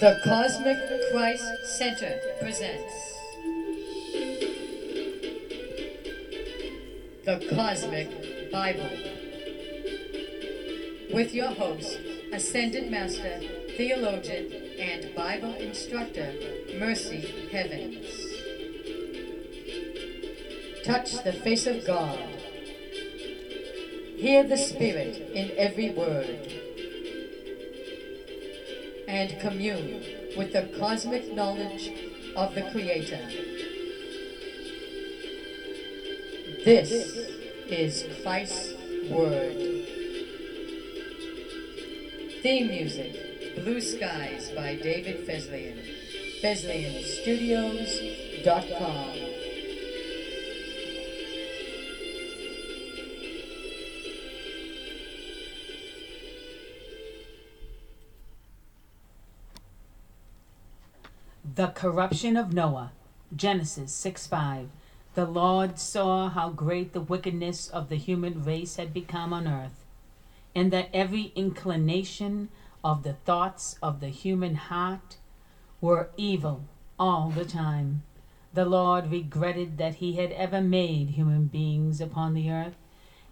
The Cosmic Christ Center presents The Cosmic Bible with your host, Ascended Master, Theologian, and Bible Instructor, Mercy Heavens. Touch the face of God. Hear the Spirit in every word and commune with the cosmic knowledge of the Creator. This is Christ's Word. Theme music, Blue Skies by David Fesliyan. FesliyanStudios.com. The corruption of Noah. Genesis 6 5. The Lord saw how great the wickedness of the human race had become on earth, and that every inclination of the thoughts of the human heart were evil all the time. The Lord regretted that he had ever made human beings upon the earth,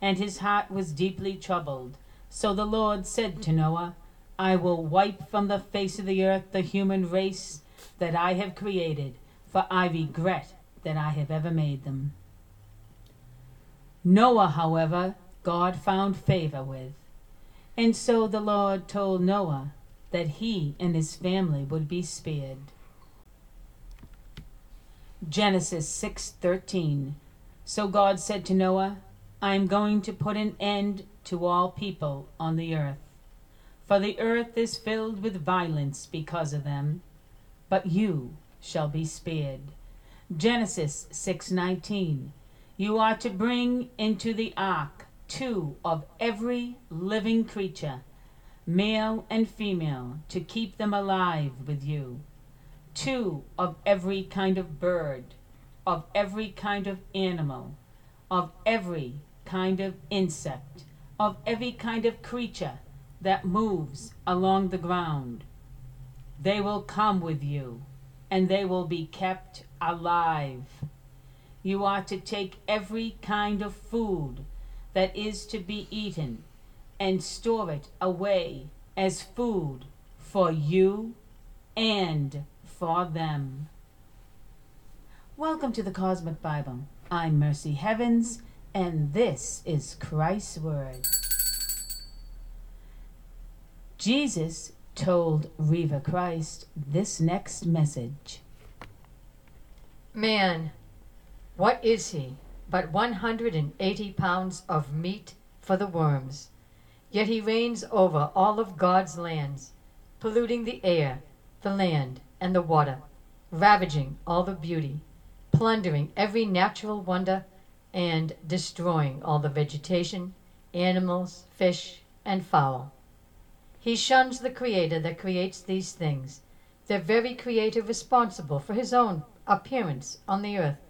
and his heart was deeply troubled. So the Lord said to Noah, I will wipe from the face of the earth the human race that I have created, for I regret that I have ever made them. Noah, however, God found favor with. And so the Lord told Noah that he and his family would be spared. Genesis 6:13 So God said to Noah, I am going to put an end to all people on the earth, for the earth is filled with violence because of them but you shall be spared. Genesis 6:19 You are to bring into the ark two of every living creature, male and female, to keep them alive with you. Two of every kind of bird, of every kind of animal, of every kind of insect, of every kind of creature that moves along the ground they will come with you, and they will be kept alive. You are to take every kind of food that is to be eaten and store it away as food for you and for them. Welcome to the Cosmic Bible. I'm Mercy Heavens, and this is Christ's Word. Jesus told Reva Christ this next message Man, what is he but 180 pounds of meat for the worms? Yet he reigns over all of God's lands, polluting the air, the land, and the water, ravaging all the beauty, plundering every natural wonder, and destroying all the vegetation, animals, fish, and fowl. He shuns the Creator that creates these things, the very Creator responsible for his own appearance on the earth,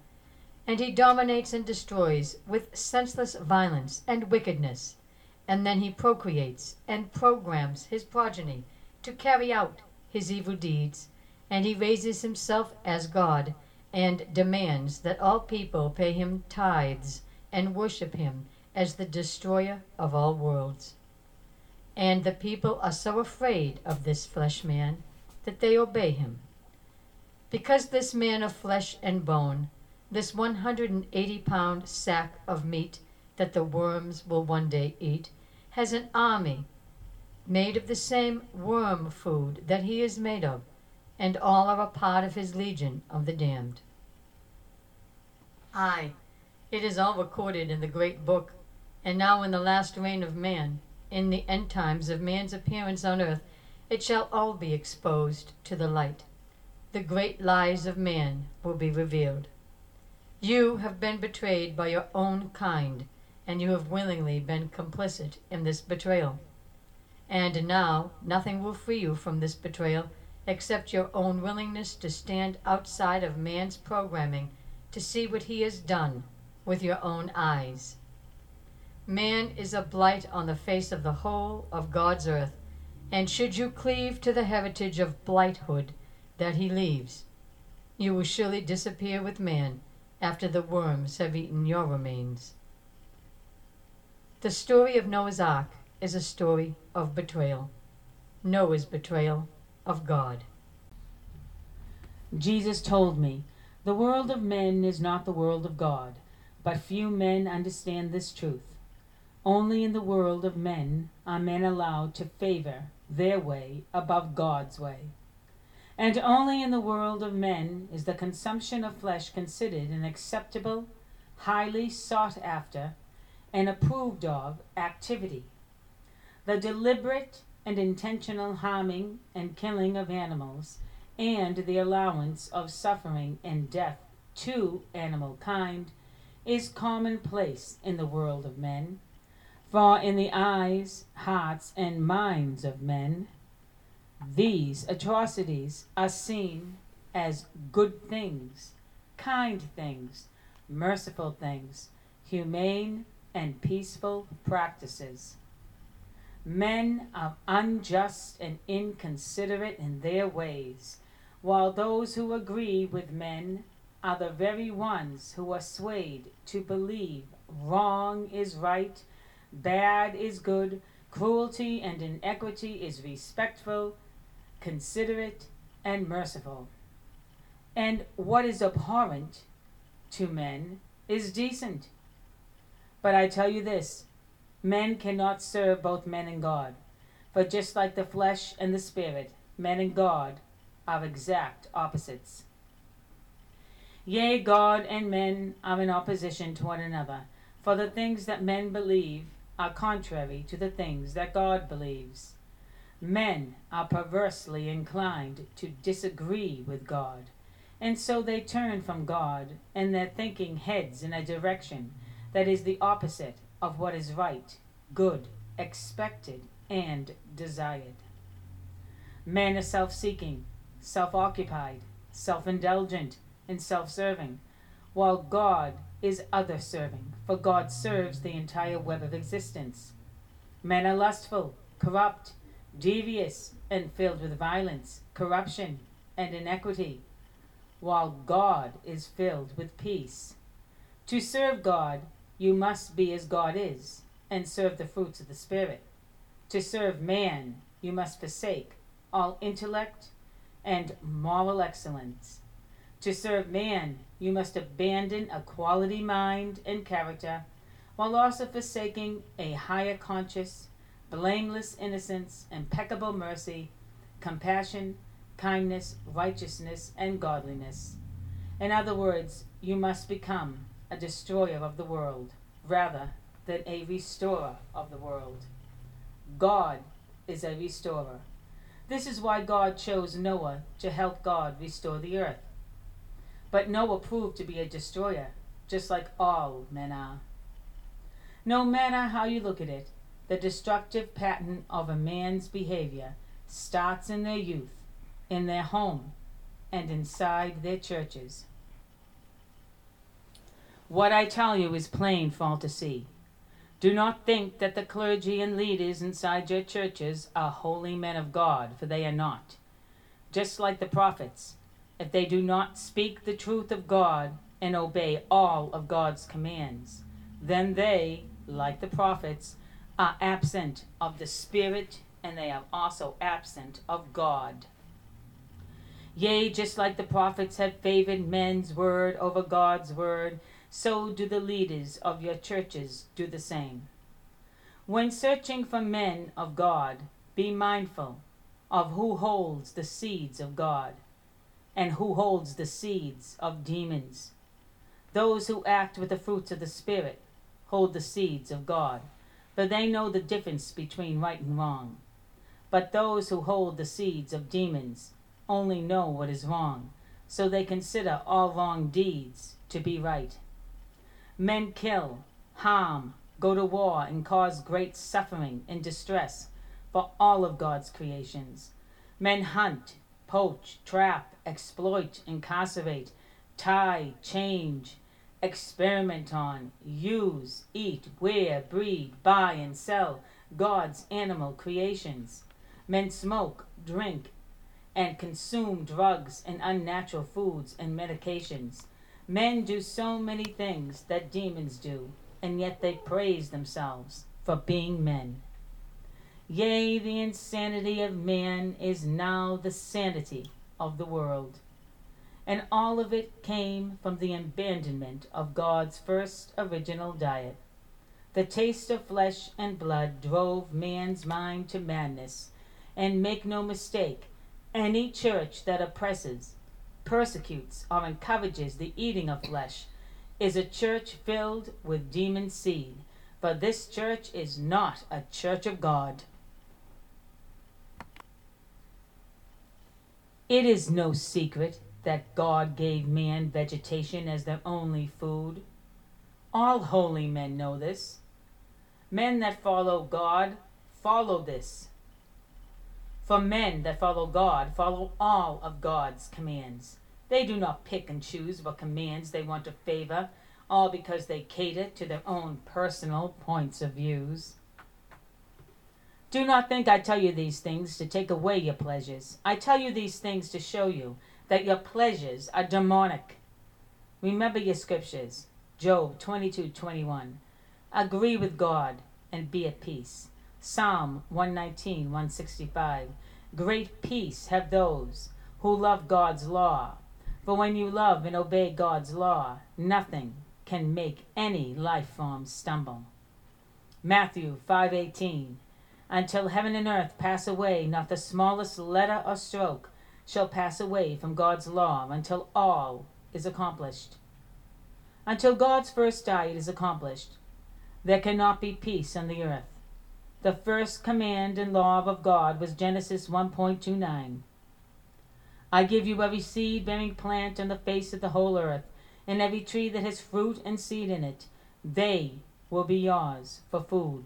and he dominates and destroys with senseless violence and wickedness, and then he procreates and programs his progeny to carry out his evil deeds, and he raises himself as God, and demands that all people pay him tithes and worship him as the destroyer of all worlds. And the people are so afraid of this flesh man that they obey him. Because this man of flesh and bone, this 180 pound sack of meat that the worms will one day eat, has an army made of the same worm food that he is made of, and all are a part of his legion of the damned. Aye, it is all recorded in the great book, and now in the last reign of man in the end times of man's appearance on earth, it shall all be exposed to the light. The great lies of man will be revealed. You have been betrayed by your own kind, and you have willingly been complicit in this betrayal. And now nothing will free you from this betrayal except your own willingness to stand outside of man's programming to see what he has done with your own eyes. Man is a blight on the face of the whole of God's earth, And should you cleave to the heritage of blighthood that he leaves, you will surely disappear with man after the worms have eaten your remains. The story of Noah's Ark is a story of betrayal. Noah's betrayal of God. Jesus told me, The world of men is not the world of God, but few men understand this truth. Only in the world of men are men allowed to favor their way above God's way. And only in the world of men is the consumption of flesh considered an acceptable, highly sought after, and approved of activity. The deliberate and intentional harming and killing of animals, and the allowance of suffering and death to animal kind, is commonplace in the world of men. For in the eyes, hearts, and minds of men, these atrocities are seen as good things, kind things, merciful things, humane and peaceful practices. Men are unjust and inconsiderate in their ways, while those who agree with men are the very ones who are swayed to believe wrong is right, bad is good, cruelty and inequity is respectful, considerate, and merciful. And what is abhorrent to men is decent. But I tell you this men cannot serve both men and God. For just like the flesh and the spirit, men and God are exact opposites. Yea, God and men are in opposition to one another, for the things that men believe are contrary to the things that God believes. Men are perversely inclined to disagree with God, and so they turn from God, and their thinking heads in a direction that is the opposite of what is right, good, expected, and desired. Men are self seeking, self occupied, self indulgent, and self serving, while God is other serving, for God serves the entire web of existence. Men are lustful, corrupt, devious and filled with violence, corruption, and inequity, while God is filled with peace. To serve God, you must be as God is, and serve the fruits of the Spirit. To serve man, you must forsake all intellect and moral excellence. To serve man, you must abandon a quality mind and character, while also forsaking a higher conscience blameless innocence, impeccable mercy, compassion, kindness, righteousness, and godliness. In other words, you must become a destroyer of the world rather than a restorer of the world. God is a restorer. This is why God chose Noah to help God restore the earth. But Noah proved to be a destroyer, just like all men are. No matter how you look at it, the destructive pattern of a man's behavior starts in their youth, in their home, and inside their churches. What I tell you is plain for all to see. Do not think that the clergy and leaders inside your churches are holy men of God, for they are not. Just like the prophets, if they do not speak the truth of God and obey all of God's commands, then they, like the prophets, are absent of the Spirit, and they are also absent of God. Yea, just like the prophets have favored men's word over God's word, so do the leaders of your churches do the same. When searching for men of God, be mindful of who holds the seeds of God and who holds the seeds of demons. Those who act with the fruits of the Spirit hold the seeds of God for they know the difference between right and wrong. But those who hold the seeds of demons only know what is wrong, so they consider all wrong deeds to be right. Men kill, harm, go to war, and cause great suffering and distress for all of God's creations. Men hunt, poach, trap, exploit, incarcerate, tie, change, experiment on, use, eat, wear, breed, buy, and sell God's animal creations. Men smoke, drink, and consume drugs and unnatural foods and medications. Men do so many things that demons do, and yet they praise themselves for being men. Yea, the insanity of man is now the sanity of the world. And all of it came from the abandonment of God's first original diet. The taste of flesh and blood drove man's mind to madness. And make no mistake, any church that oppresses, persecutes, or encourages the eating of flesh is a church filled with demon seed. But this church is not a church of God. It is no secret that God gave man vegetation as their only food. All holy men know this. Men that follow God follow this. For men that follow God follow all of God's commands. They do not pick and choose what commands they want to favor, all because they cater to their own personal points of views. Do not think I tell you these things to take away your pleasures. I tell you these things to show you that your pleasures are demonic. Remember your scriptures. Job 22:21. Agree with God and be at peace. Psalm 119, 165. Great peace have those who love God's law. For when you love and obey God's law, nothing can make any life form stumble. Matthew 5:18 Until heaven and earth pass away, not the smallest letter or stroke shall pass away from God's law until all is accomplished. Until God's first diet is accomplished, there cannot be peace on the earth. The first command and law of God was Genesis 1.29. I give you every seed bearing plant on the face of the whole earth, and every tree that has fruit and seed in it. They will be yours for food.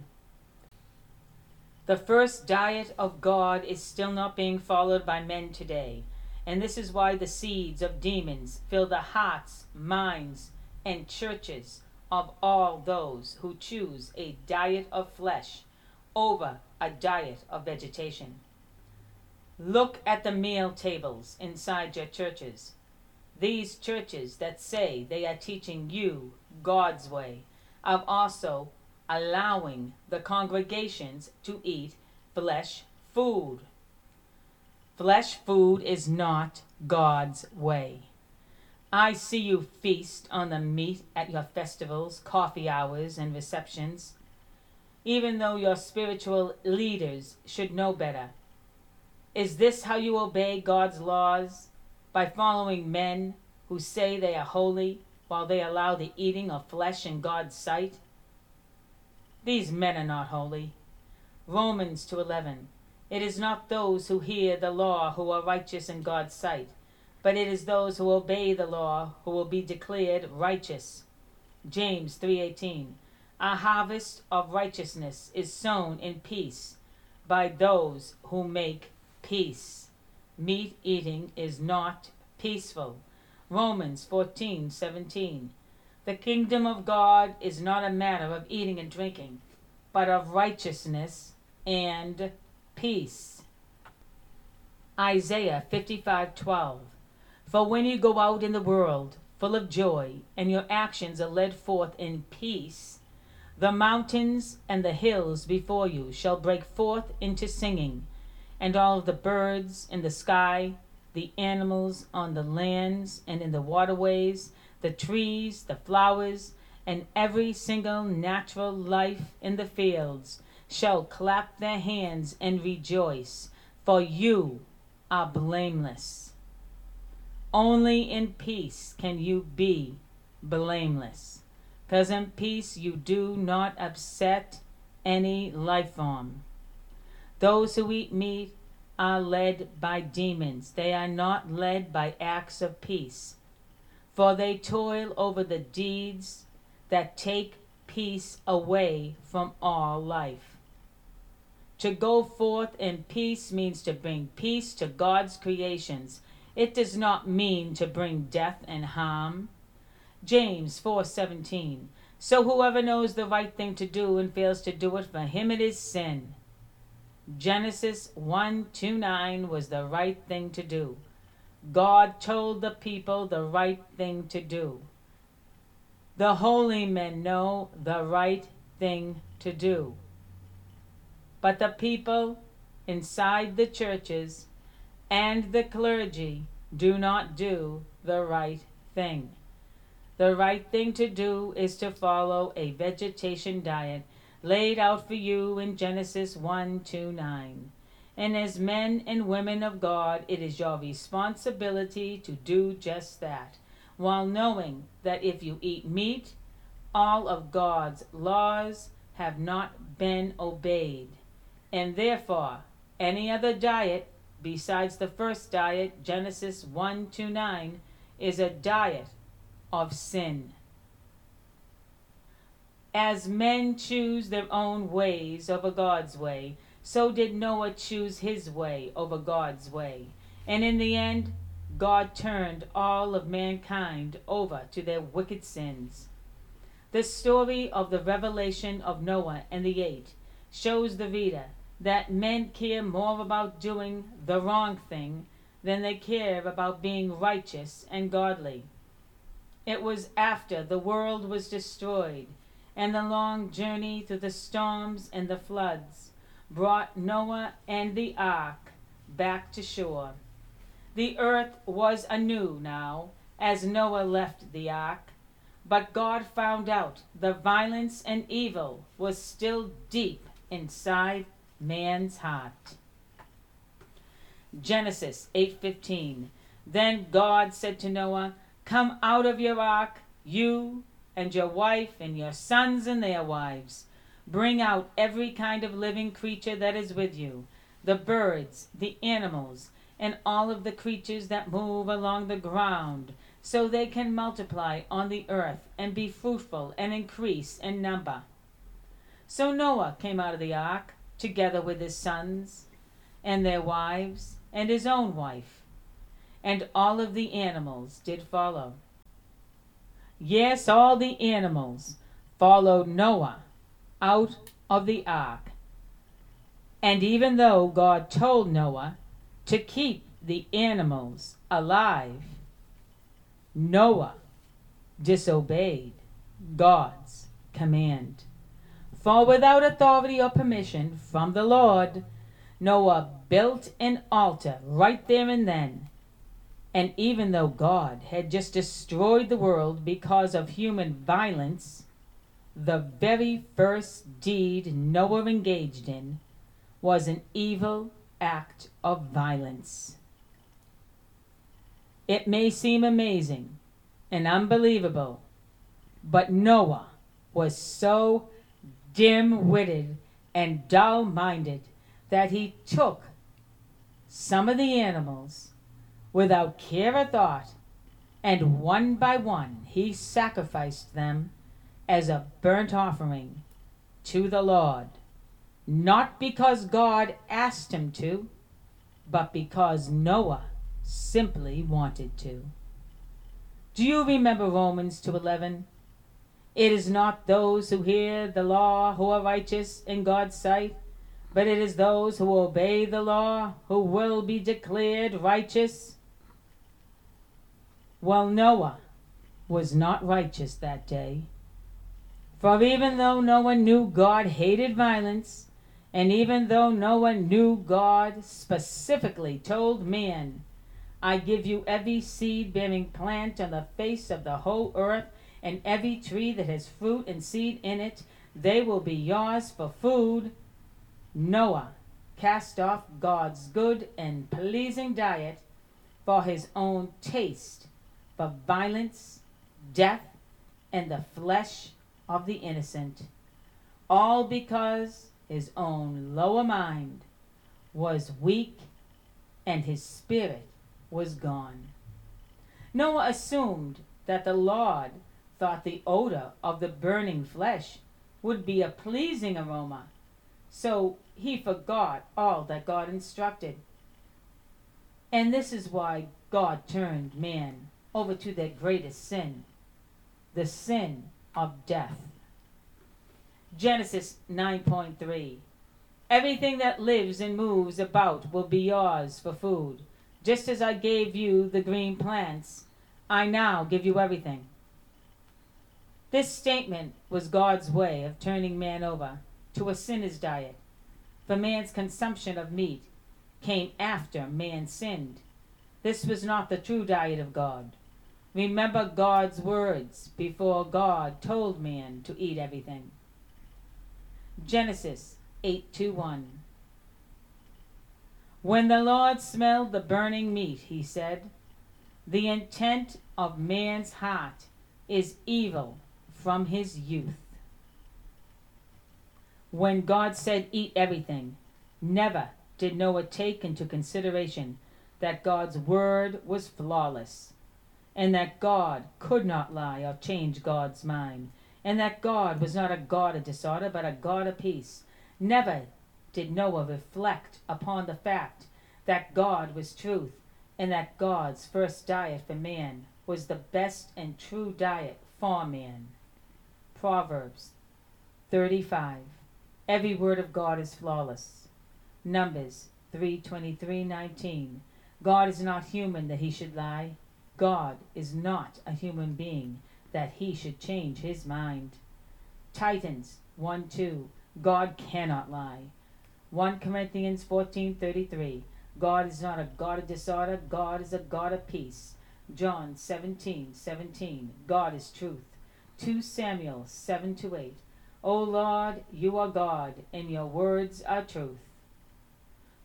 The first diet of God is still not being followed by men today, and this is why the seeds of demons fill the hearts, minds, and churches of all those who choose a diet of flesh over a diet of vegetation. Look at the meal tables inside your churches. These churches that say they are teaching you God's way are also allowing the congregations to eat flesh food. Flesh food is not God's way. I see you feast on the meat at your festivals, coffee hours, and receptions, even though your spiritual leaders should know better. Is this how you obey God's laws? By following men who say they are holy while they allow the eating of flesh in God's sight? These men are not holy. Romans 2:11 It is not those who hear the law who are righteous in God's sight but it is those who obey the law who will be declared righteous. James 3:18 A harvest of righteousness is sown in peace by those who make peace. Meat eating is not peaceful. Romans 14:17 The kingdom of God is not a matter of eating and drinking, but of righteousness and peace. Isaiah 55:12 for when you go out in the world full of joy, and your actions are led forth in peace, the mountains and the hills before you shall break forth into singing, and all the birds in the sky, the animals on the lands and in the waterways, the trees, the flowers, and every single natural life in the fields shall clap their hands and rejoice, for you are blameless. Only in peace can you be blameless. Because in peace you do not upset any life form. Those who eat meat are led by demons, they are not led by acts of peace. For they toil over the deeds that take peace away from all life. To go forth in peace means to bring peace to God's creations it does not mean to bring death and harm. James 4:17. So whoever knows the right thing to do and fails to do it, for him it is sin. Genesis 1 2 9 was the right thing to do. God told the people the right thing to do. The holy men know the right thing to do. But the people inside the churches and the clergy do not do the right thing. The right thing to do is to follow a vegetation diet laid out for you in Genesis 1 2 9. And as men and women of God, it is your responsibility to do just that, while knowing that if you eat meat, all of God's laws have not been obeyed. And therefore, any other diet besides the first diet, Genesis 1 2 9, is a diet of sin. As men choose their own ways over God's way, so did Noah choose his way over God's way. And in the end, God turned all of mankind over to their wicked sins. The story of the revelation of Noah and the eight shows the reader that men care more about doing the wrong thing than they care about being righteous and godly. It was after the world was destroyed and the long journey through the storms and the floods brought Noah and the ark back to shore. The earth was anew now as Noah left the ark, but God found out the violence and evil was still deep inside man's heart. Genesis 8:15 Then God said to Noah, Come out of your ark, you and your wife and your sons and their wives. Bring out every kind of living creature that is with you, the birds, the animals, and all of the creatures that move along the ground, so they can multiply on the earth and be fruitful and increase in number. So Noah came out of the ark, together with his sons and their wives and his own wife, and all of the animals did follow. Yes, all the animals followed Noah out of the ark. And even though God told Noah to keep the animals alive, Noah disobeyed God's command. For without authority or permission from the Lord, Noah built an altar right there and then and even though God had just destroyed the world because of human violence, the very first deed Noah engaged in was an evil act of violence. It may seem amazing and unbelievable, but Noah was so dim witted and dull minded that he took some of the animals without care or thought, and one by one he sacrificed them as a burnt offering to the Lord, not because God asked him to, but because Noah simply wanted to. Do you remember Romans 2:11? It is not those who hear the law who are righteous in God's sight, but it is those who obey the law who will be declared righteous. Well, Noah was not righteous that day. For even though no one knew God hated violence, and even though no one knew God specifically told man, I give you every seed bearing plant on the face of the whole earth, and every tree that has fruit and seed in it, they will be yours for food. Noah cast off God's good and pleasing diet for his own taste for violence, death, and the flesh of the innocent, all because his own lower mind was weak and his spirit was gone. Noah assumed that the Lord thought the odor of the burning flesh would be a pleasing aroma, so he forgot all that God instructed. And this is why God turned man over to their greatest sin, the sin of death. Genesis 9.3 Everything that lives and moves about will be yours for food. Just as I gave you the green plants, I now give you everything. This statement was God's way of turning man over to a sinner's diet, for man's consumption of meat came after man sinned. This was not the true diet of God. Remember God's words before God told man to eat everything. Genesis 8:21 When the Lord smelled the burning meat, he said, The intent of man's heart is evil from his youth. When God said, Eat everything, never did Noah take into consideration that God's word was flawless, and that God could not lie or change God's mind, and that God was not a God of disorder, but a God of peace. Never did Noah reflect upon the fact that God was truth, and that God's first diet for man was the best and true diet for man. Proverbs 35. Every word of God is flawless. Numbers 3:23-19. God is not human that he should lie. God is not a human being that he should change his mind. Titus 1 2. God cannot lie. 1 Corinthians 14:33. God is not a God of disorder, God is a God of peace. John 17 17. God is truth. 2 Samuel 7 to 8. O Lord, you are God, and your words are truth.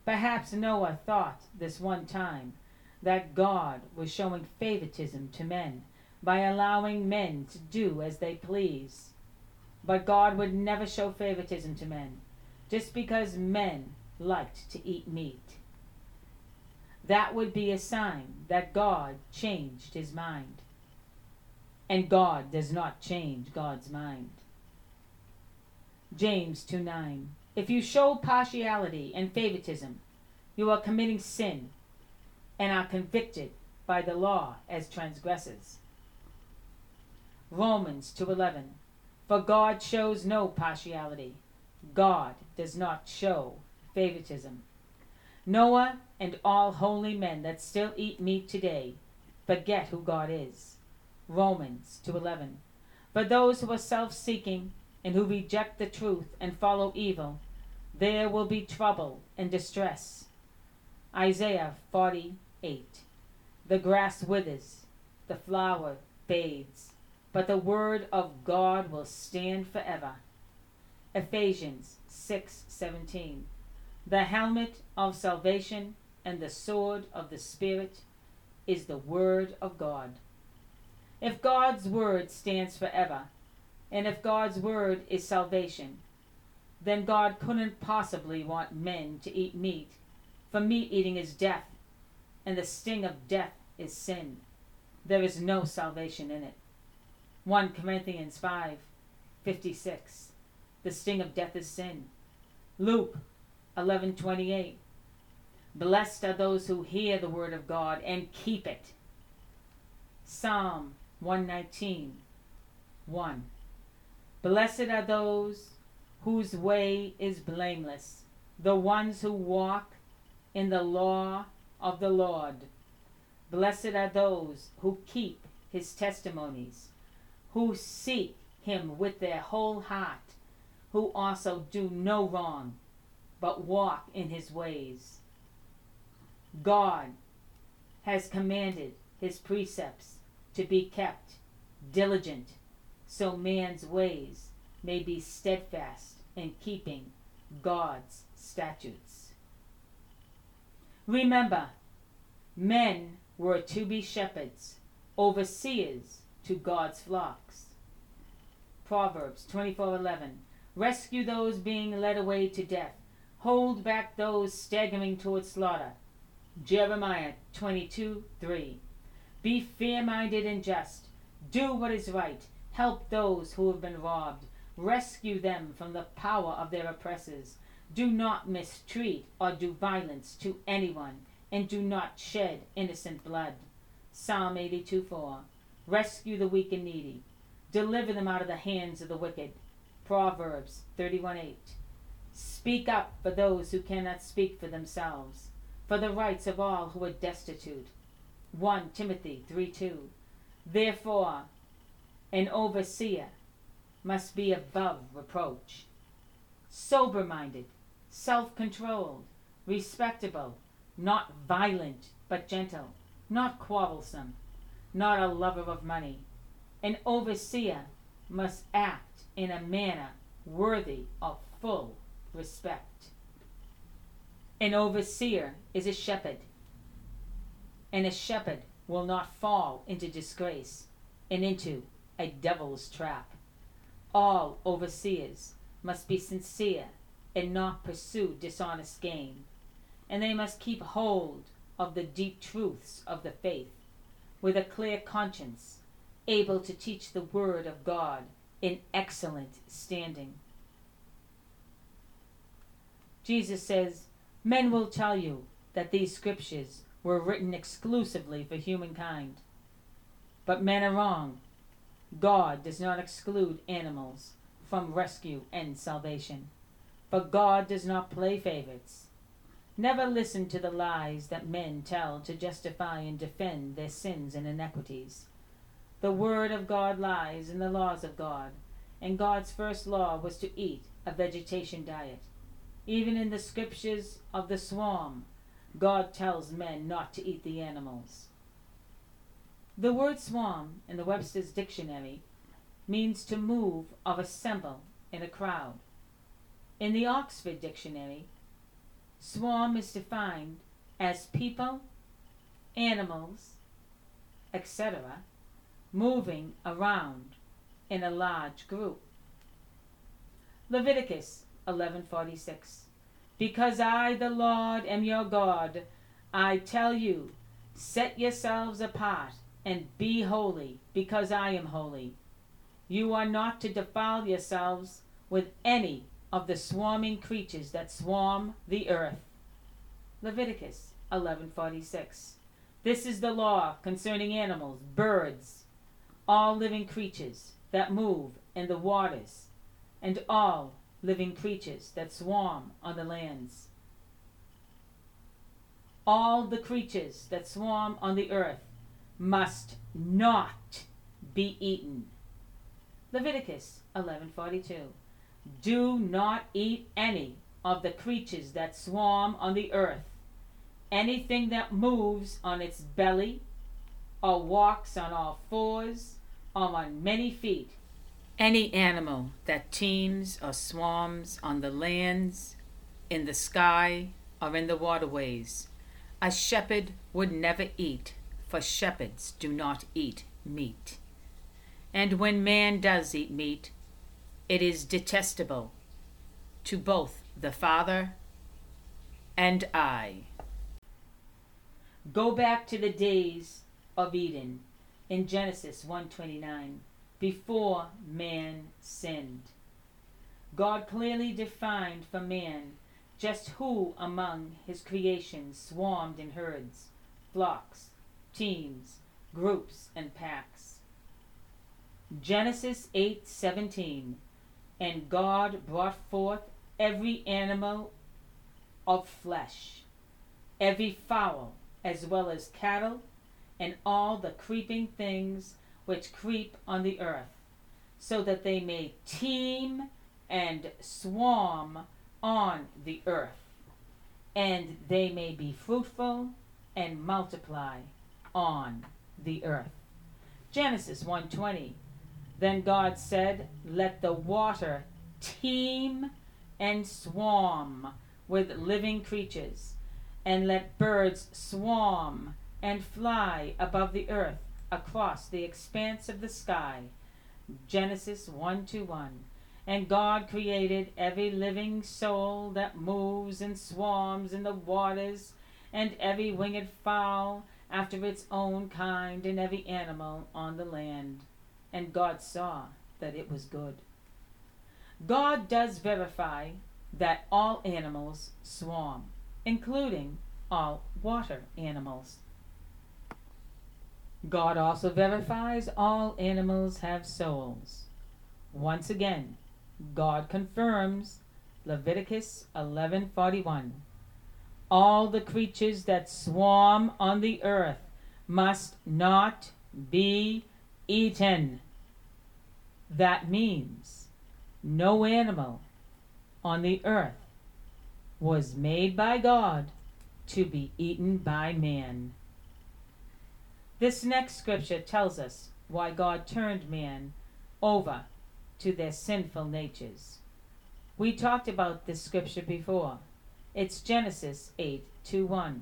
Perhaps Noah thought this one time that God was showing favoritism to men by allowing men to do as they please. But God would never show favoritism to men just because men liked to eat meat. That would be a sign that God changed his mind. And God does not change God's mind. James 2 9. If you show partiality and favoritism, you are committing sin and are convicted by the law as transgressors. Romans 2:11 For God shows no partiality. God does not show favoritism. Noah and all holy men that still eat meat today forget who God is. Romans 2:11 For those who are self-seeking and who reject the truth and follow evil, there will be trouble and distress. Isaiah 48. The grass withers, the flower fades, but the word of God will stand forever. Ephesians 6:17. The helmet of salvation and the sword of the spirit is the word of God. If God's word stands forever, and if God's word is salvation, then God couldn't possibly want men to eat meat, for meat eating is death, and the sting of death is sin. There is no salvation in it. 1 Corinthians 5 56. The sting of death is sin. Luke 11:28. Blessed are those who hear the word of God and keep it. Psalm 119 1. Blessed are those whose way is blameless, the ones who walk in the law of the Lord. Blessed are those who keep his testimonies, who seek him with their whole heart, who also do no wrong, but walk in his ways. God has commanded his precepts to be kept diligent, so man's ways may be steadfast in keeping God's statutes. Remember, men were to be shepherds, overseers to God's flocks. Proverbs 24:11 Rescue those being led away to death. Hold back those staggering toward slaughter. Jeremiah 22:3 Be fair-minded and just. Do what is right. Help those who have been robbed. Rescue them from the power of their oppressors. Do not mistreat or do violence to anyone, and do not shed innocent blood. Psalm 82 4. Rescue the weak and needy. Deliver them out of the hands of the wicked. Proverbs 31 8. Speak up for those who cannot speak for themselves, for the rights of all who are destitute. 1 Timothy 3 2. Therefore, an overseer must be above reproach, sober minded, self controlled, respectable, not violent, but gentle, not quarrelsome, not a lover of money. An overseer must act in a manner worthy of full respect. An overseer is a shepherd, and a shepherd will not fall into disgrace and into a devil's trap. All overseers must be sincere and not pursue dishonest gain, and they must keep hold of the deep truths of the faith with a clear conscience, able to teach the Word of God in excellent standing. Jesus says, Men will tell you that these scriptures were written exclusively for humankind. But men are wrong. God does not exclude animals from rescue and salvation. But God does not play favorites. Never listen to the lies that men tell to justify and defend their sins and iniquities. The Word of God lies in the laws of God, and God's first law was to eat a vegetation diet. Even in the scriptures of the swarm, God tells men not to eat the animals. The word swarm in the Webster's dictionary means to move or assemble in a crowd. In the Oxford Dictionary, swarm is defined as people, animals, etc., moving around in a large group. Leviticus 11:46 Because I the Lord am your God I tell you set yourselves apart and be holy because I am holy you are not to defile yourselves with any of the swarming creatures that swarm the earth Leviticus 11:46 This is the law concerning animals birds all living creatures that move in the waters and all living creatures that swarm on the lands. All the creatures that swarm on the earth must not be eaten. Leviticus 11:42 Do not eat any of the creatures that swarm on the earth. Anything that moves on its belly or walks on all fours or on many feet any animal that teems or swarms on the lands, in the sky, or in the waterways, a shepherd would never eat, for shepherds do not eat meat. And when man does eat meat, it is detestable to both the Father and I. Go back to the days of Eden in Genesis 129 before man sinned. God clearly defined for man just who among his creations swarmed in herds, flocks, teams, groups, and packs. Genesis 8:17 And God brought forth every animal of flesh, every fowl, as well as cattle, and all the creeping things which creep on the earth, so that they may teem and swarm on the earth, and they may be fruitful and multiply on the earth. Genesis 1:20 Then God said, "Let the water teem and swarm with living creatures, and let birds swarm and fly above the earth across the expanse of the sky. Genesis 1 to 1. And God created every living soul that moves and swarms in the waters, and every winged fowl after its own kind, and every animal on the land. And God saw that it was good. God does verify that all animals swarm, including all water animals. God also verifies all animals have souls. Once again, God confirms Leviticus 11:41. All the creatures that swarm on the earth must not be eaten. That means no animal on the earth was made by God to be eaten by man. This next scripture tells us why God turned man over to their sinful natures. We talked about this scripture before. It's Genesis 8 2 1.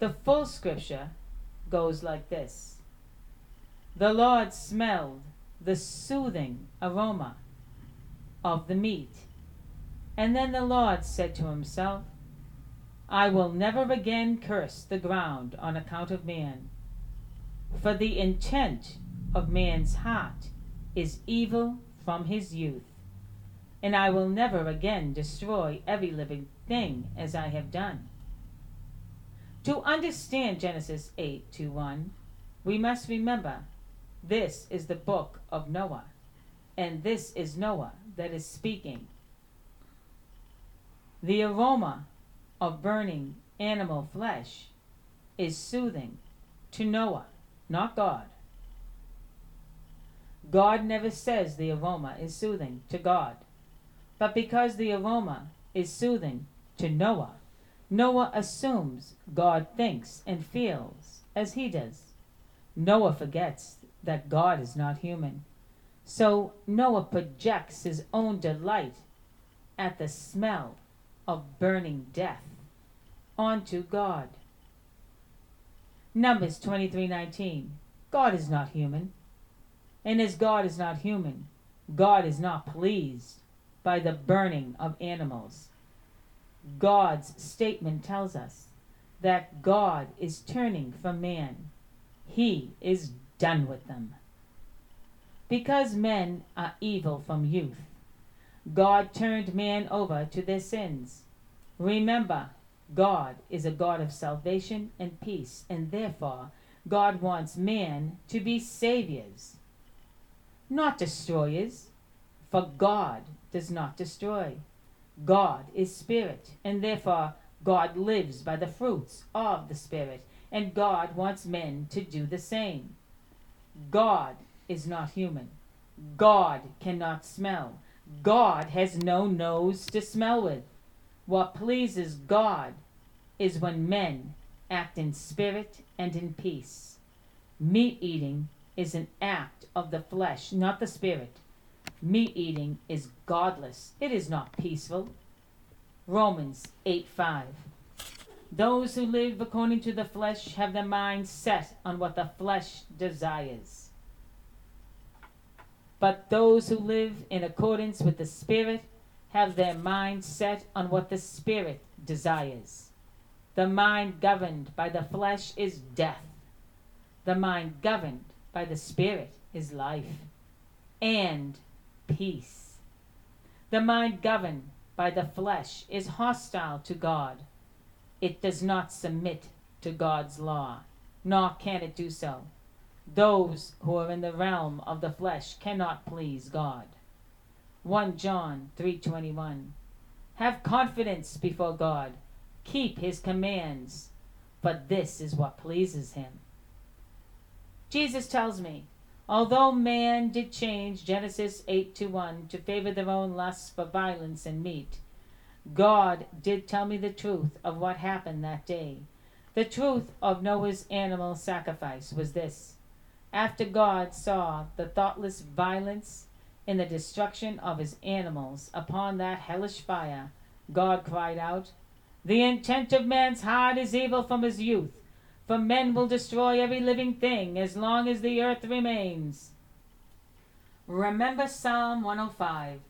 The full scripture goes like this The Lord smelled the soothing aroma of the meat. And then the Lord said to himself, I will never again curse the ground on account of man. For the intent of man's heart is evil from his youth. And I will never again destroy every living thing as I have done. To understand Genesis 8 to 1, we must remember this is the book of Noah, and this is Noah that is speaking. The aroma of burning animal flesh is soothing to Noah, not God. God never says the aroma is soothing to God. But because the aroma is soothing to Noah, Noah assumes God thinks and feels as he does. Noah forgets that God is not human. So Noah projects his own delight at the smell of burning death onto God. Numbers 23:19 God is not human. And as God is not human, God is not pleased by the burning of animals. God's statement tells us that God is turning from man. He is done with them. Because men are evil from youth, God turned man over to their sins. Remember, God is a God of salvation and peace, and therefore God wants man to be saviors not destroyers, for God does not destroy. God is spirit, and therefore God lives by the fruits of the Spirit, and God wants men to do the same. God is not human. God cannot smell. God has no nose to smell with. What pleases God is when men act in spirit and in peace. Meat eating is an act of the flesh, not the spirit. Meat eating is godless, it is not peaceful. Romans 8 5. Those who live according to the flesh have their mind set on what the flesh desires. But those who live in accordance with the Spirit have their mind set on what the Spirit desires. The mind governed by the flesh is death. The mind governed by the Spirit is life and peace. The mind governed by the flesh is hostile to God. It does not submit to God's law, nor can it do so. Those who are in the realm of the flesh cannot please God. 1 John 3:21 Have confidence before God. Keep his commands, for this is what pleases him. Jesus tells me, although man did change Genesis 8 to 1 to favor their own lusts for violence and meat, God did tell me the truth of what happened that day. The truth of Noah's animal sacrifice was this. After God saw the thoughtless violence in the destruction of his animals upon that hellish fire, God cried out, The intent of man's heart is evil from his youth for men will destroy every living thing as long as the earth remains. Remember Psalm 105.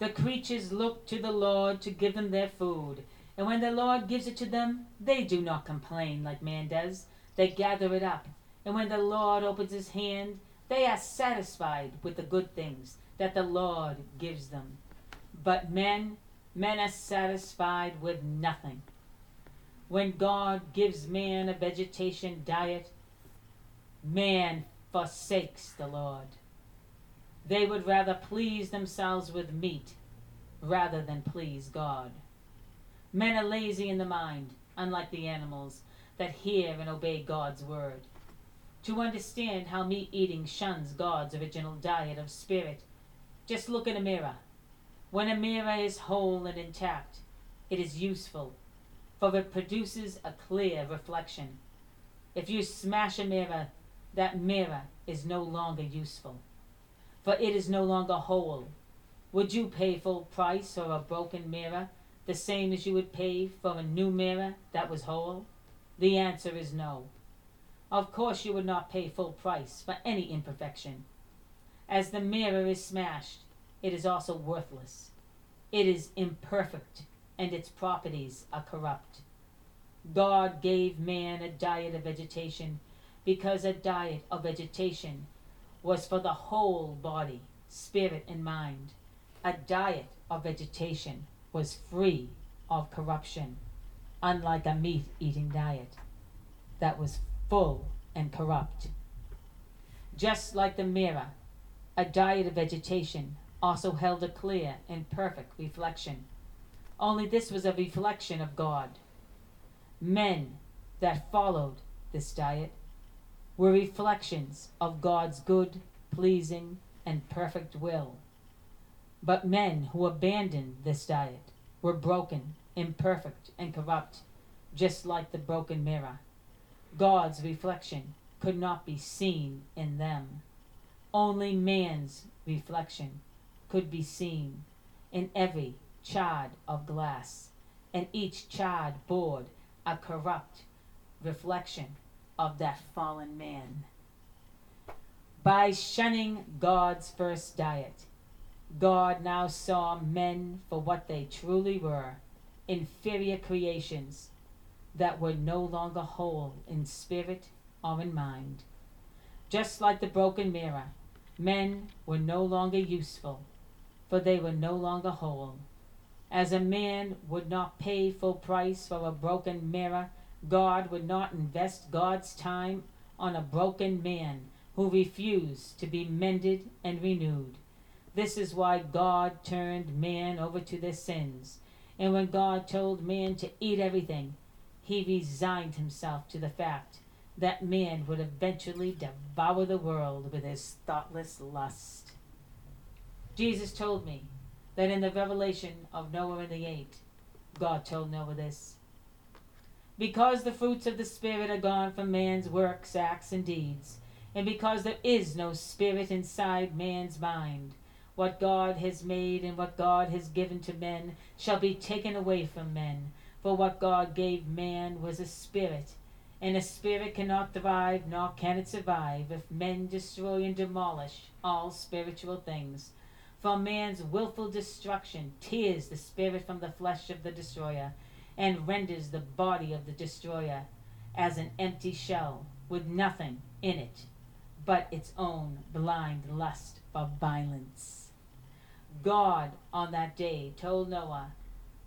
The creatures look to the Lord to give them their food, and when the Lord gives it to them, they do not complain like man does. They gather it up, and when the Lord opens his hand, they are satisfied with the good things that the Lord gives them. But men, men are satisfied with nothing when God gives man a vegetation diet, man forsakes the Lord. They would rather please themselves with meat rather than please God. Men are lazy in the mind, unlike the animals that hear and obey God's word. To understand how meat eating shuns God's original diet of spirit, just look in a mirror. When a mirror is whole and intact, it is useful, for it produces a clear reflection. If you smash a mirror, that mirror is no longer useful, for it is no longer whole. Would you pay full price for a broken mirror, the same as you would pay for a new mirror that was whole? The answer is no. Of course, you would not pay full price for any imperfection. As the mirror is smashed, it is also worthless. It is imperfect, and its properties are corrupt. God gave man a diet of vegetation because a diet of vegetation was for the whole body, spirit, and mind. A diet of vegetation was free of corruption, unlike a meat eating diet that was full and corrupt. Just like the mirror, a diet of vegetation also held a clear and perfect reflection. Only this was a reflection of God. Men that followed this diet were reflections of God's good, pleasing, and perfect will. But men who abandoned this diet were broken, imperfect, and corrupt, just like the broken mirror. God's reflection could not be seen in them. Only man's reflection could be seen in every chard of glass, and each charred board a corrupt reflection of that fallen man. By shunning God's first diet, God now saw men for what they truly were inferior creations that were no longer whole in spirit or in mind. Just like the broken mirror, men were no longer useful, for they were no longer whole. As a man would not pay full price for a broken mirror, God would not invest God's time on a broken man who refused to be mended and renewed. This is why God turned man over to their sins. And when God told man to eat everything, he resigned himself to the fact that man would eventually devour the world with his thoughtless lust. Jesus told me that in the revelation of Noah and the eight, God told Noah this. Because the fruits of the Spirit are gone from man's works, acts, and deeds, and because there is no Spirit inside man's mind, what God has made and what God has given to men shall be taken away from men for what God gave man was a spirit, and a spirit cannot thrive nor can it survive if men destroy and demolish all spiritual things. For man's wilful destruction tears the spirit from the flesh of the destroyer, and renders the body of the destroyer as an empty shell with nothing in it but its own blind lust for violence. God on that day told Noah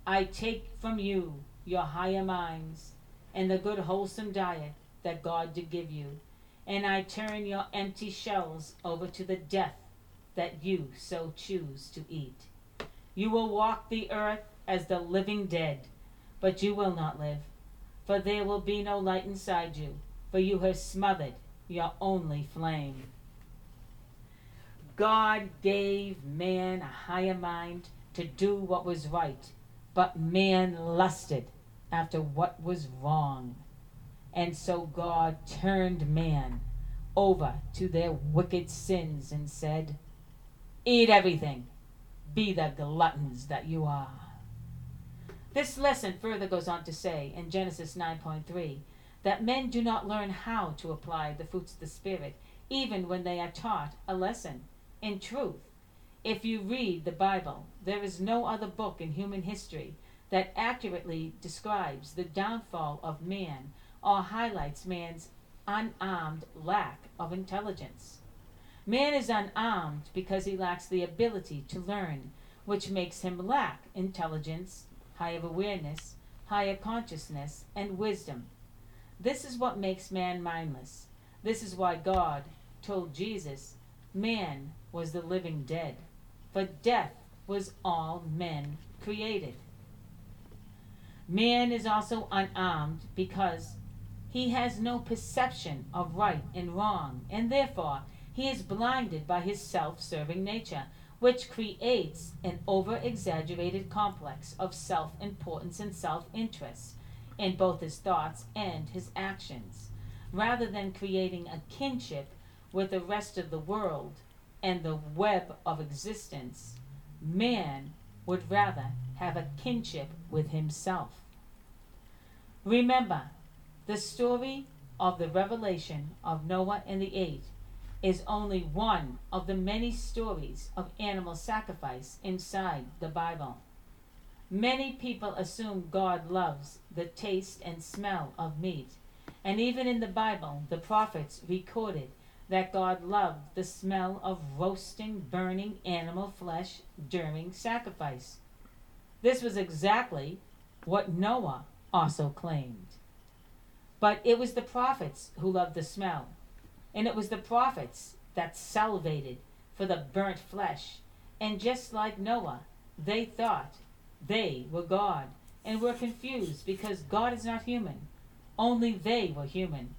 I take from you your higher minds and the good wholesome diet that God did give you, and I turn your empty shells over to the death that you so choose to eat. You will walk the earth as the living dead, but you will not live, for there will be no light inside you, for you have smothered your only flame. God gave man a higher mind to do what was right but man lusted after what was wrong. And so God turned man over to their wicked sins and said, Eat everything, be the gluttons that you are. This lesson further goes on to say in Genesis 9.3 that men do not learn how to apply the fruits of the Spirit even when they are taught a lesson. In truth, if you read the Bible, there is no other book in human history that accurately describes the downfall of man or highlights man's unarmed lack of intelligence. Man is unarmed because he lacks the ability to learn, which makes him lack intelligence, higher awareness, higher consciousness, and wisdom. This is what makes man mindless. This is why God told Jesus man was the living dead. For death was all men created. Man is also unarmed because he has no perception of right and wrong, and therefore he is blinded by his self serving nature, which creates an over exaggerated complex of self importance and self interest in both his thoughts and his actions, rather than creating a kinship with the rest of the world and the web of existence. Man would rather have a kinship with himself. Remember, the story of the revelation of Noah and the eight is only one of the many stories of animal sacrifice inside the Bible. Many people assume God loves the taste and smell of meat, and even in the Bible, the prophets recorded that God loved the smell of roasting, burning animal flesh during sacrifice. This was exactly what Noah also claimed. But it was the prophets who loved the smell, and it was the prophets that salivated for the burnt flesh. And just like Noah, they thought they were God and were confused because God is not human. Only they were human.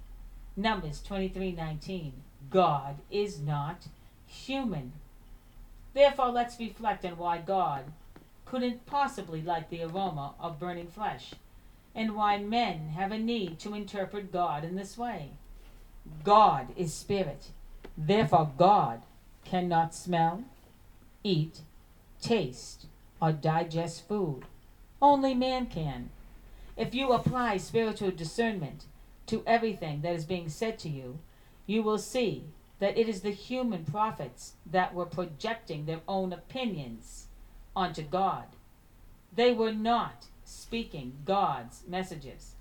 Numbers 23:19. God is not human. Therefore, let's reflect on why God couldn't possibly like the aroma of burning flesh and why men have a need to interpret God in this way. God is spirit. Therefore, God cannot smell, eat, taste, or digest food. Only man can. If you apply spiritual discernment to everything that is being said to you, you will see that it is the human prophets that were projecting their own opinions onto God. They were not speaking God's messages.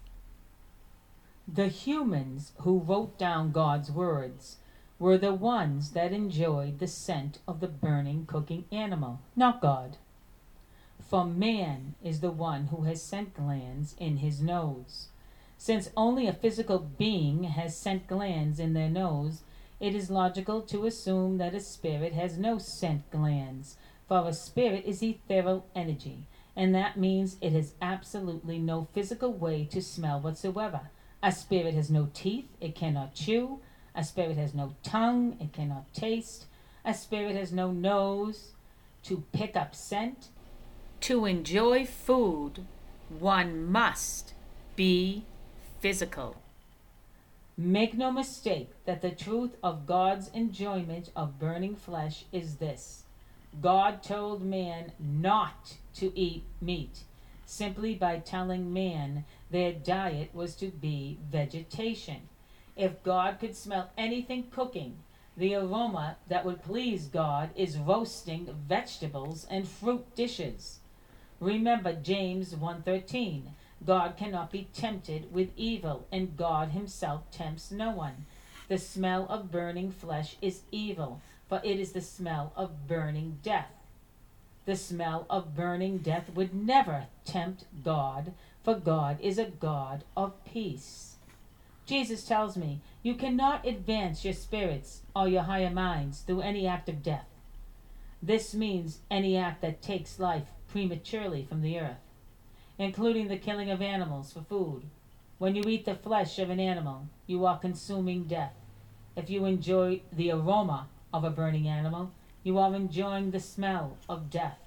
The humans who wrote down God's words were the ones that enjoyed the scent of the burning, cooking animal, not God. For man is the one who has scent glands in his nose. Since only a physical being has scent glands in their nose, it is logical to assume that a spirit has no scent glands, for a spirit is ethereal energy and that means it has absolutely no physical way to smell whatsoever. A spirit has no teeth, it cannot chew. A spirit has no tongue, it cannot taste. A spirit has no nose to pick up scent. To enjoy food, one must be physical. Make no mistake that the truth of God's enjoyment of burning flesh is this God told man not to eat meat simply by telling man their diet was to be vegetation. If God could smell anything cooking, the aroma that would please God is roasting vegetables and fruit dishes. Remember James 1:13. God cannot be tempted with evil, and God himself tempts no one. The smell of burning flesh is evil, for it is the smell of burning death. The smell of burning death would never tempt God, for God is a God of peace. Jesus tells me, You cannot advance your spirits or your higher minds through any act of death. This means any act that takes life prematurely from the earth, including the killing of animals for food. When you eat the flesh of an animal, you are consuming death. If you enjoy the aroma of a burning animal, you are enjoying the smell of death.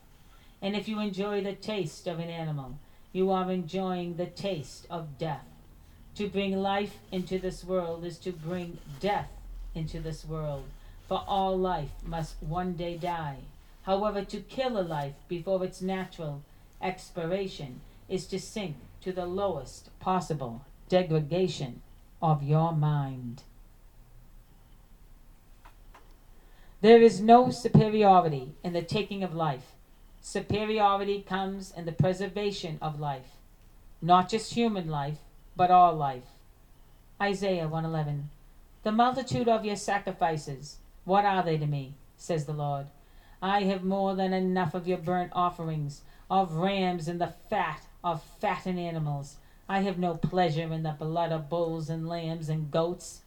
And if you enjoy the taste of an animal, you are enjoying the taste of death. To bring life into this world is to bring death into this world, for all life must one day die. However, to kill a life before its natural expiration is to sink to the lowest possible degradation of your mind. There is no superiority in the taking of life. Superiority comes in the preservation of life, not just human life, but all life. Isaiah 111. The multitude of your sacrifices, what are they to me? says the Lord. I have more than enough of your burnt offerings, of rams and the fat of fattened animals. I have no pleasure in the blood of bulls and lambs and goats.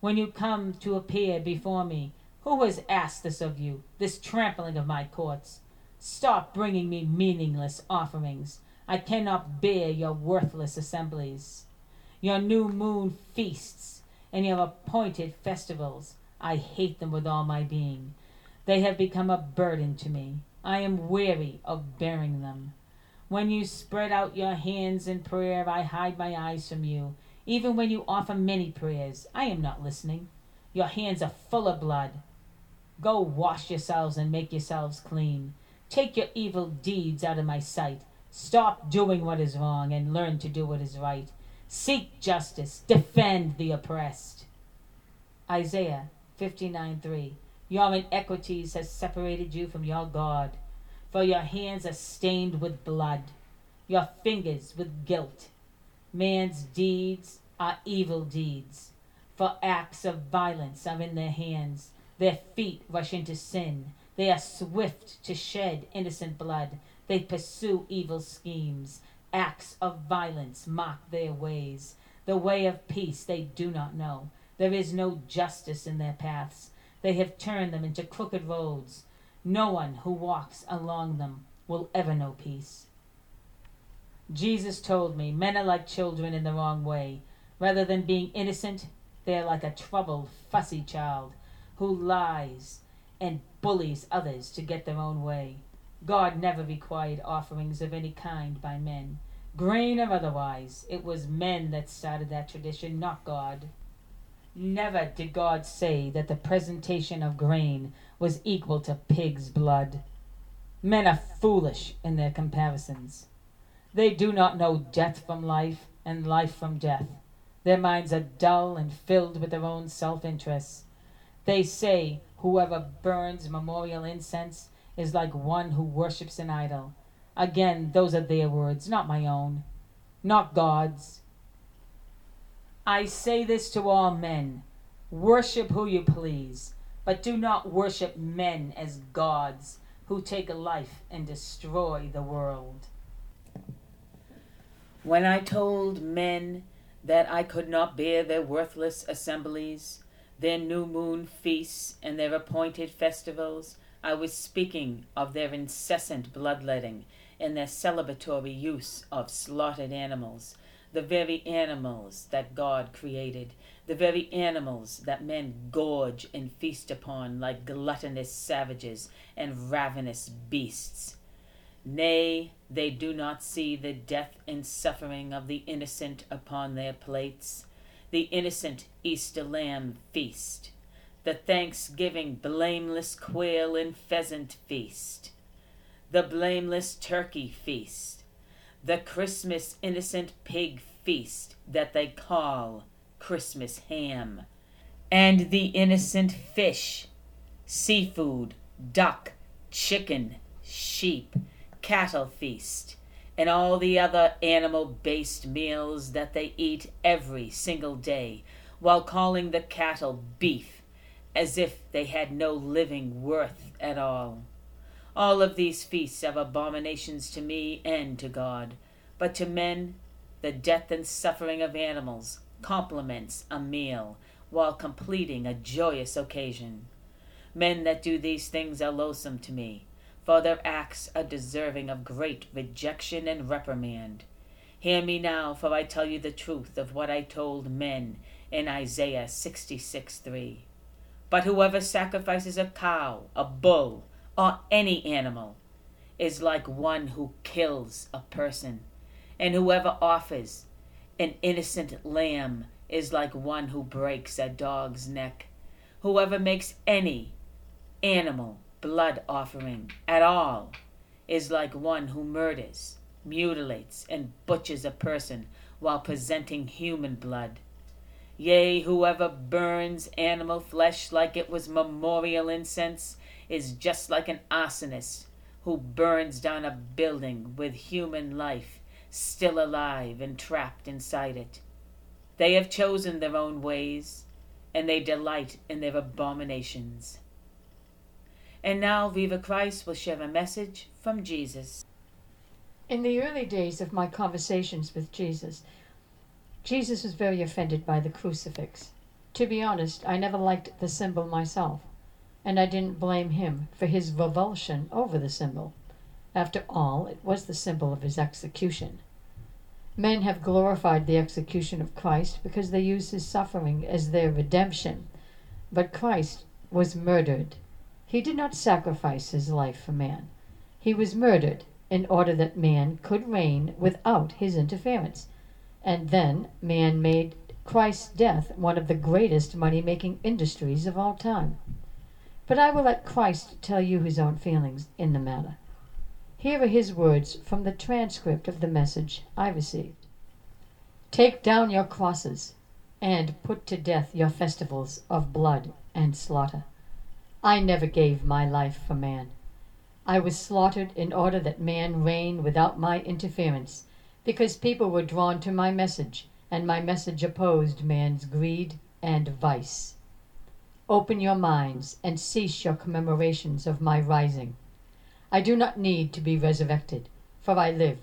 When you come to appear before me, who has asked this of you, this trampling of my courts? Stop bringing me meaningless offerings. I cannot bear your worthless assemblies. Your new moon feasts and your appointed festivals. I hate them with all my being. They have become a burden to me. I am weary of bearing them. When you spread out your hands in prayer, I hide my eyes from you. Even when you offer many prayers, I am not listening. Your hands are full of blood. Go wash yourselves and make yourselves clean. Take your evil deeds out of my sight. Stop doing what is wrong and learn to do what is right. Seek justice, defend the oppressed. Isaiah 59 3. Your iniquities has separated you from your God, for your hands are stained with blood, your fingers with guilt. Man's deeds are evil deeds, for acts of violence are in their hands. Their feet rush into sin. They are swift to shed innocent blood. They pursue evil schemes. Acts of violence mock their ways. The way of peace they do not know. There is no justice in their paths. They have turned them into crooked roads. No one who walks along them will ever know peace. Jesus told me men are like children in the wrong way. Rather than being innocent, they are like a troubled, fussy child who lies and bullies others to get their own way. God never required offerings of any kind by men, grain or otherwise. It was men that started that tradition, not God. Never did God say that the presentation of grain was equal to pig's blood. Men are foolish in their comparisons. They do not know death from life and life from death. Their minds are dull and filled with their own self interests. They say whoever burns memorial incense is like one who worships an idol. Again, those are their words, not my own, not God's. I say this to all men worship who you please, but do not worship men as gods who take a life and destroy the world. When I told men that I could not bear their worthless assemblies, their new moon feasts, and their appointed festivals, I was speaking of their incessant bloodletting and their celebratory use of slaughtered animals, the very animals that God created, the very animals that men gorge and feast upon like gluttonous savages and ravenous beasts. Nay, they do not see the death and suffering of the innocent upon their plates. The innocent Easter lamb feast, the Thanksgiving blameless quail and pheasant feast, the blameless turkey feast, the Christmas innocent pig feast that they call Christmas ham, and the innocent fish, seafood, duck, chicken, sheep, cattle feast and all the other animal based meals that they eat every single day, while calling the cattle beef, as if they had no living worth at all. All of these feasts are abominations to me and to God, but to men, the death and suffering of animals complements a meal while completing a joyous occasion. Men that do these things are loathsome to me for their acts are deserving of great rejection and reprimand. Hear me now, for I tell you the truth of what I told men in Isaiah 66 3. But whoever sacrifices a cow, a bull, or any animal is like one who kills a person, and whoever offers an innocent lamb is like one who breaks a dog's neck. Whoever makes any animal blood offering at all is like one who murders, mutilates, and butchers a person while presenting human blood. Yea, whoever burns animal flesh like it was memorial incense is just like an arsonist who burns down a building with human life still alive and trapped inside it. They have chosen their own ways, and they delight in their abominations. And now Reva Christ will share a message from Jesus. In the early days of my conversations with Jesus, Jesus was very offended by the crucifix. To be honest, I never liked the symbol myself, and I didn't blame him for his revulsion over the symbol. After all, it was the symbol of his execution. Men have glorified the execution of Christ because they use his suffering as their redemption. But Christ was murdered. He did not sacrifice his life for man. He was murdered in order that man could reign without his interference. And then man made Christ's death one of the greatest money making industries of all time. But I will let Christ tell you his own feelings in the matter. Here are his words from the transcript of the message I received Take down your crosses, and put to death your festivals of blood and slaughter. I never gave my life for man. I was slaughtered in order that man reign without my interference, because people were drawn to my message, and my message opposed man's greed and vice. Open your minds and cease your commemorations of my rising. I do not need to be resurrected, for I live.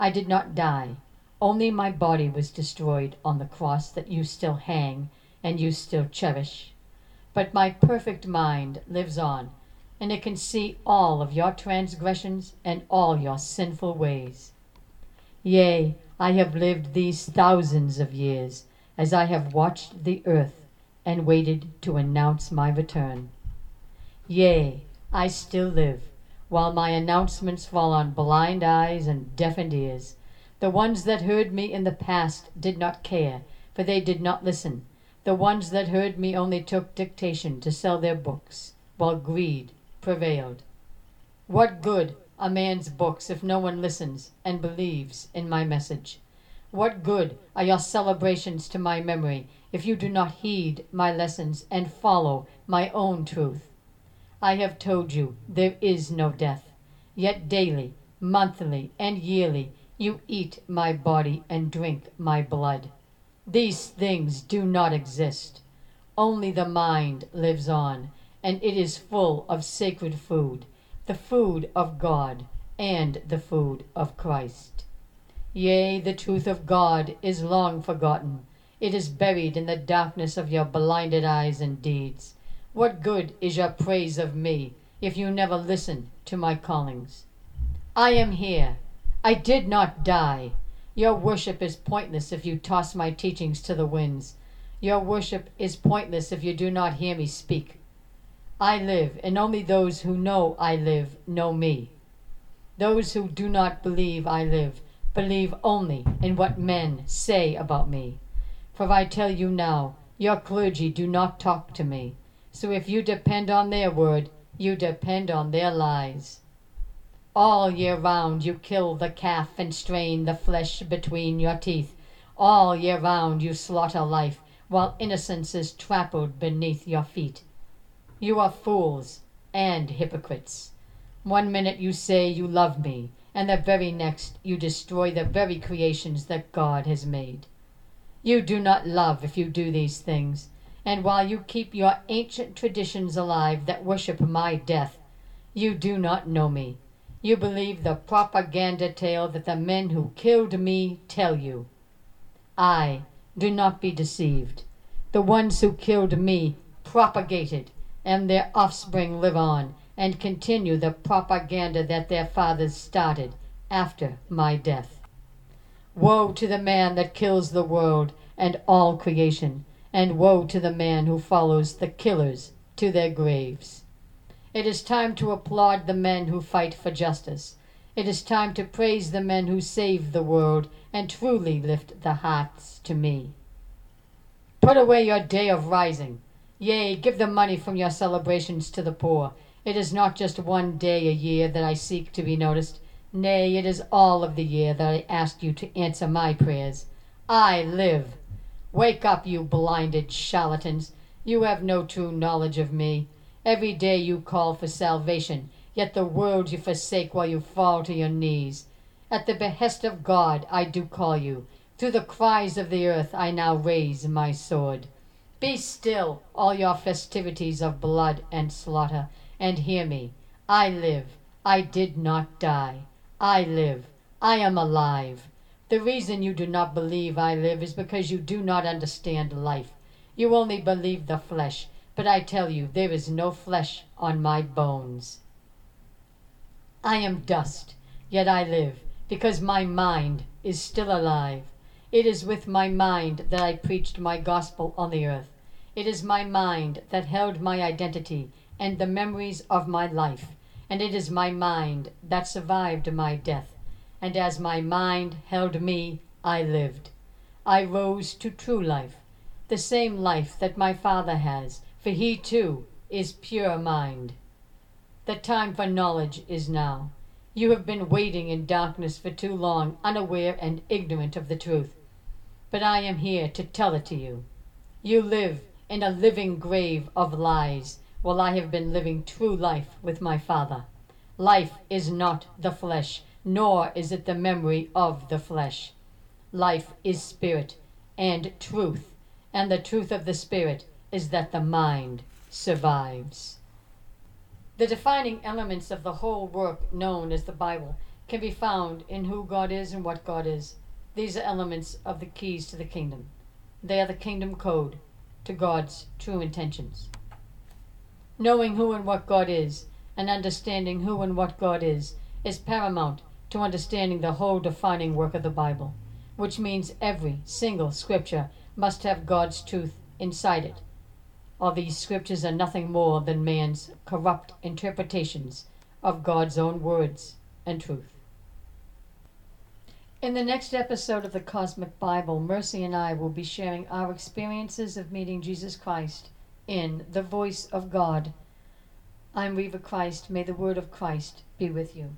I did not die, only my body was destroyed on the cross that you still hang and you still cherish. But my perfect mind lives on, and it can see all of your transgressions and all your sinful ways. Yea, I have lived these thousands of years as I have watched the earth and waited to announce my return. Yea, I still live, while my announcements fall on blind eyes and deafened ears. The ones that heard me in the past did not care, for they did not listen. The ones that heard me only took dictation to sell their books, while greed prevailed. What good a man's books if no one listens and believes in my message? What good are your celebrations to my memory if you do not heed my lessons and follow my own truth? I have told you there is no death, yet daily, monthly, and yearly you eat my body and drink my blood. These things do not exist. Only the mind lives on, and it is full of sacred food, the food of God and the food of Christ. Yea, the truth of God is long forgotten. It is buried in the darkness of your blinded eyes and deeds. What good is your praise of me if you never listen to my callings? I am here. I did not die. Your worship is pointless if you toss my teachings to the winds. Your worship is pointless if you do not hear me speak. I live, and only those who know I live know me. Those who do not believe I live believe only in what men say about me. For I tell you now, your clergy do not talk to me. So if you depend on their word, you depend on their lies. All year round you kill the calf and strain the flesh between your teeth. All year round you slaughter life, while innocence is trampled beneath your feet. You are fools and hypocrites. One minute you say you love me, and the very next you destroy the very creations that God has made. You do not love if you do these things, and while you keep your ancient traditions alive that worship my death, you do not know me. You believe the propaganda tale that the men who killed me tell you. I do not be deceived. The ones who killed me propagated and their offspring live on and continue the propaganda that their fathers started after my death. Woe to the man that kills the world and all creation, and woe to the man who follows the killers to their graves. It is time to applaud the men who fight for justice. It is time to praise the men who save the world and truly lift the hearts to me. Put away your day of rising. Yea, give the money from your celebrations to the poor. It is not just one day a year that I seek to be noticed. Nay, it is all of the year that I ask you to answer my prayers. I live. Wake up, you blinded charlatans. You have no true knowledge of me. Every day you call for salvation, yet the world you forsake while you fall to your knees. At the behest of God I do call you. Through the cries of the earth I now raise my sword. Be still, all your festivities of blood and slaughter, and hear me. I live. I did not die. I live. I am alive. The reason you do not believe I live is because you do not understand life. You only believe the flesh, but I tell you, there is no flesh on my bones. I am dust, yet I live, because my mind is still alive. It is with my mind that I preached my gospel on the earth. It is my mind that held my identity and the memories of my life, and it is my mind that survived my death. And as my mind held me, I lived. I rose to true life, the same life that my Father has, for he too is pure mind. The time for knowledge is now. You have been waiting in darkness for too long, unaware and ignorant of the truth. But I am here to tell it to you. You live in a living grave of lies, while I have been living true life with my Father. Life is not the flesh, nor is it the memory of the flesh. Life is spirit and truth, and the truth of the spirit is that the mind survives. The defining elements of the whole work known as the Bible can be found in who God is and what God is. These are elements of the keys to the kingdom. They are the kingdom code to God's true intentions. Knowing who and what God is and understanding who and what God is is paramount to understanding the whole defining work of the Bible, which means every single scripture must have God's truth inside it. All these scriptures are nothing more than man's corrupt interpretations of God's own words and truth. In the next episode of the Cosmic Bible, Mercy and I will be sharing our experiences of meeting Jesus Christ in The Voice of God. I'm Reva Christ. May the word of Christ be with you.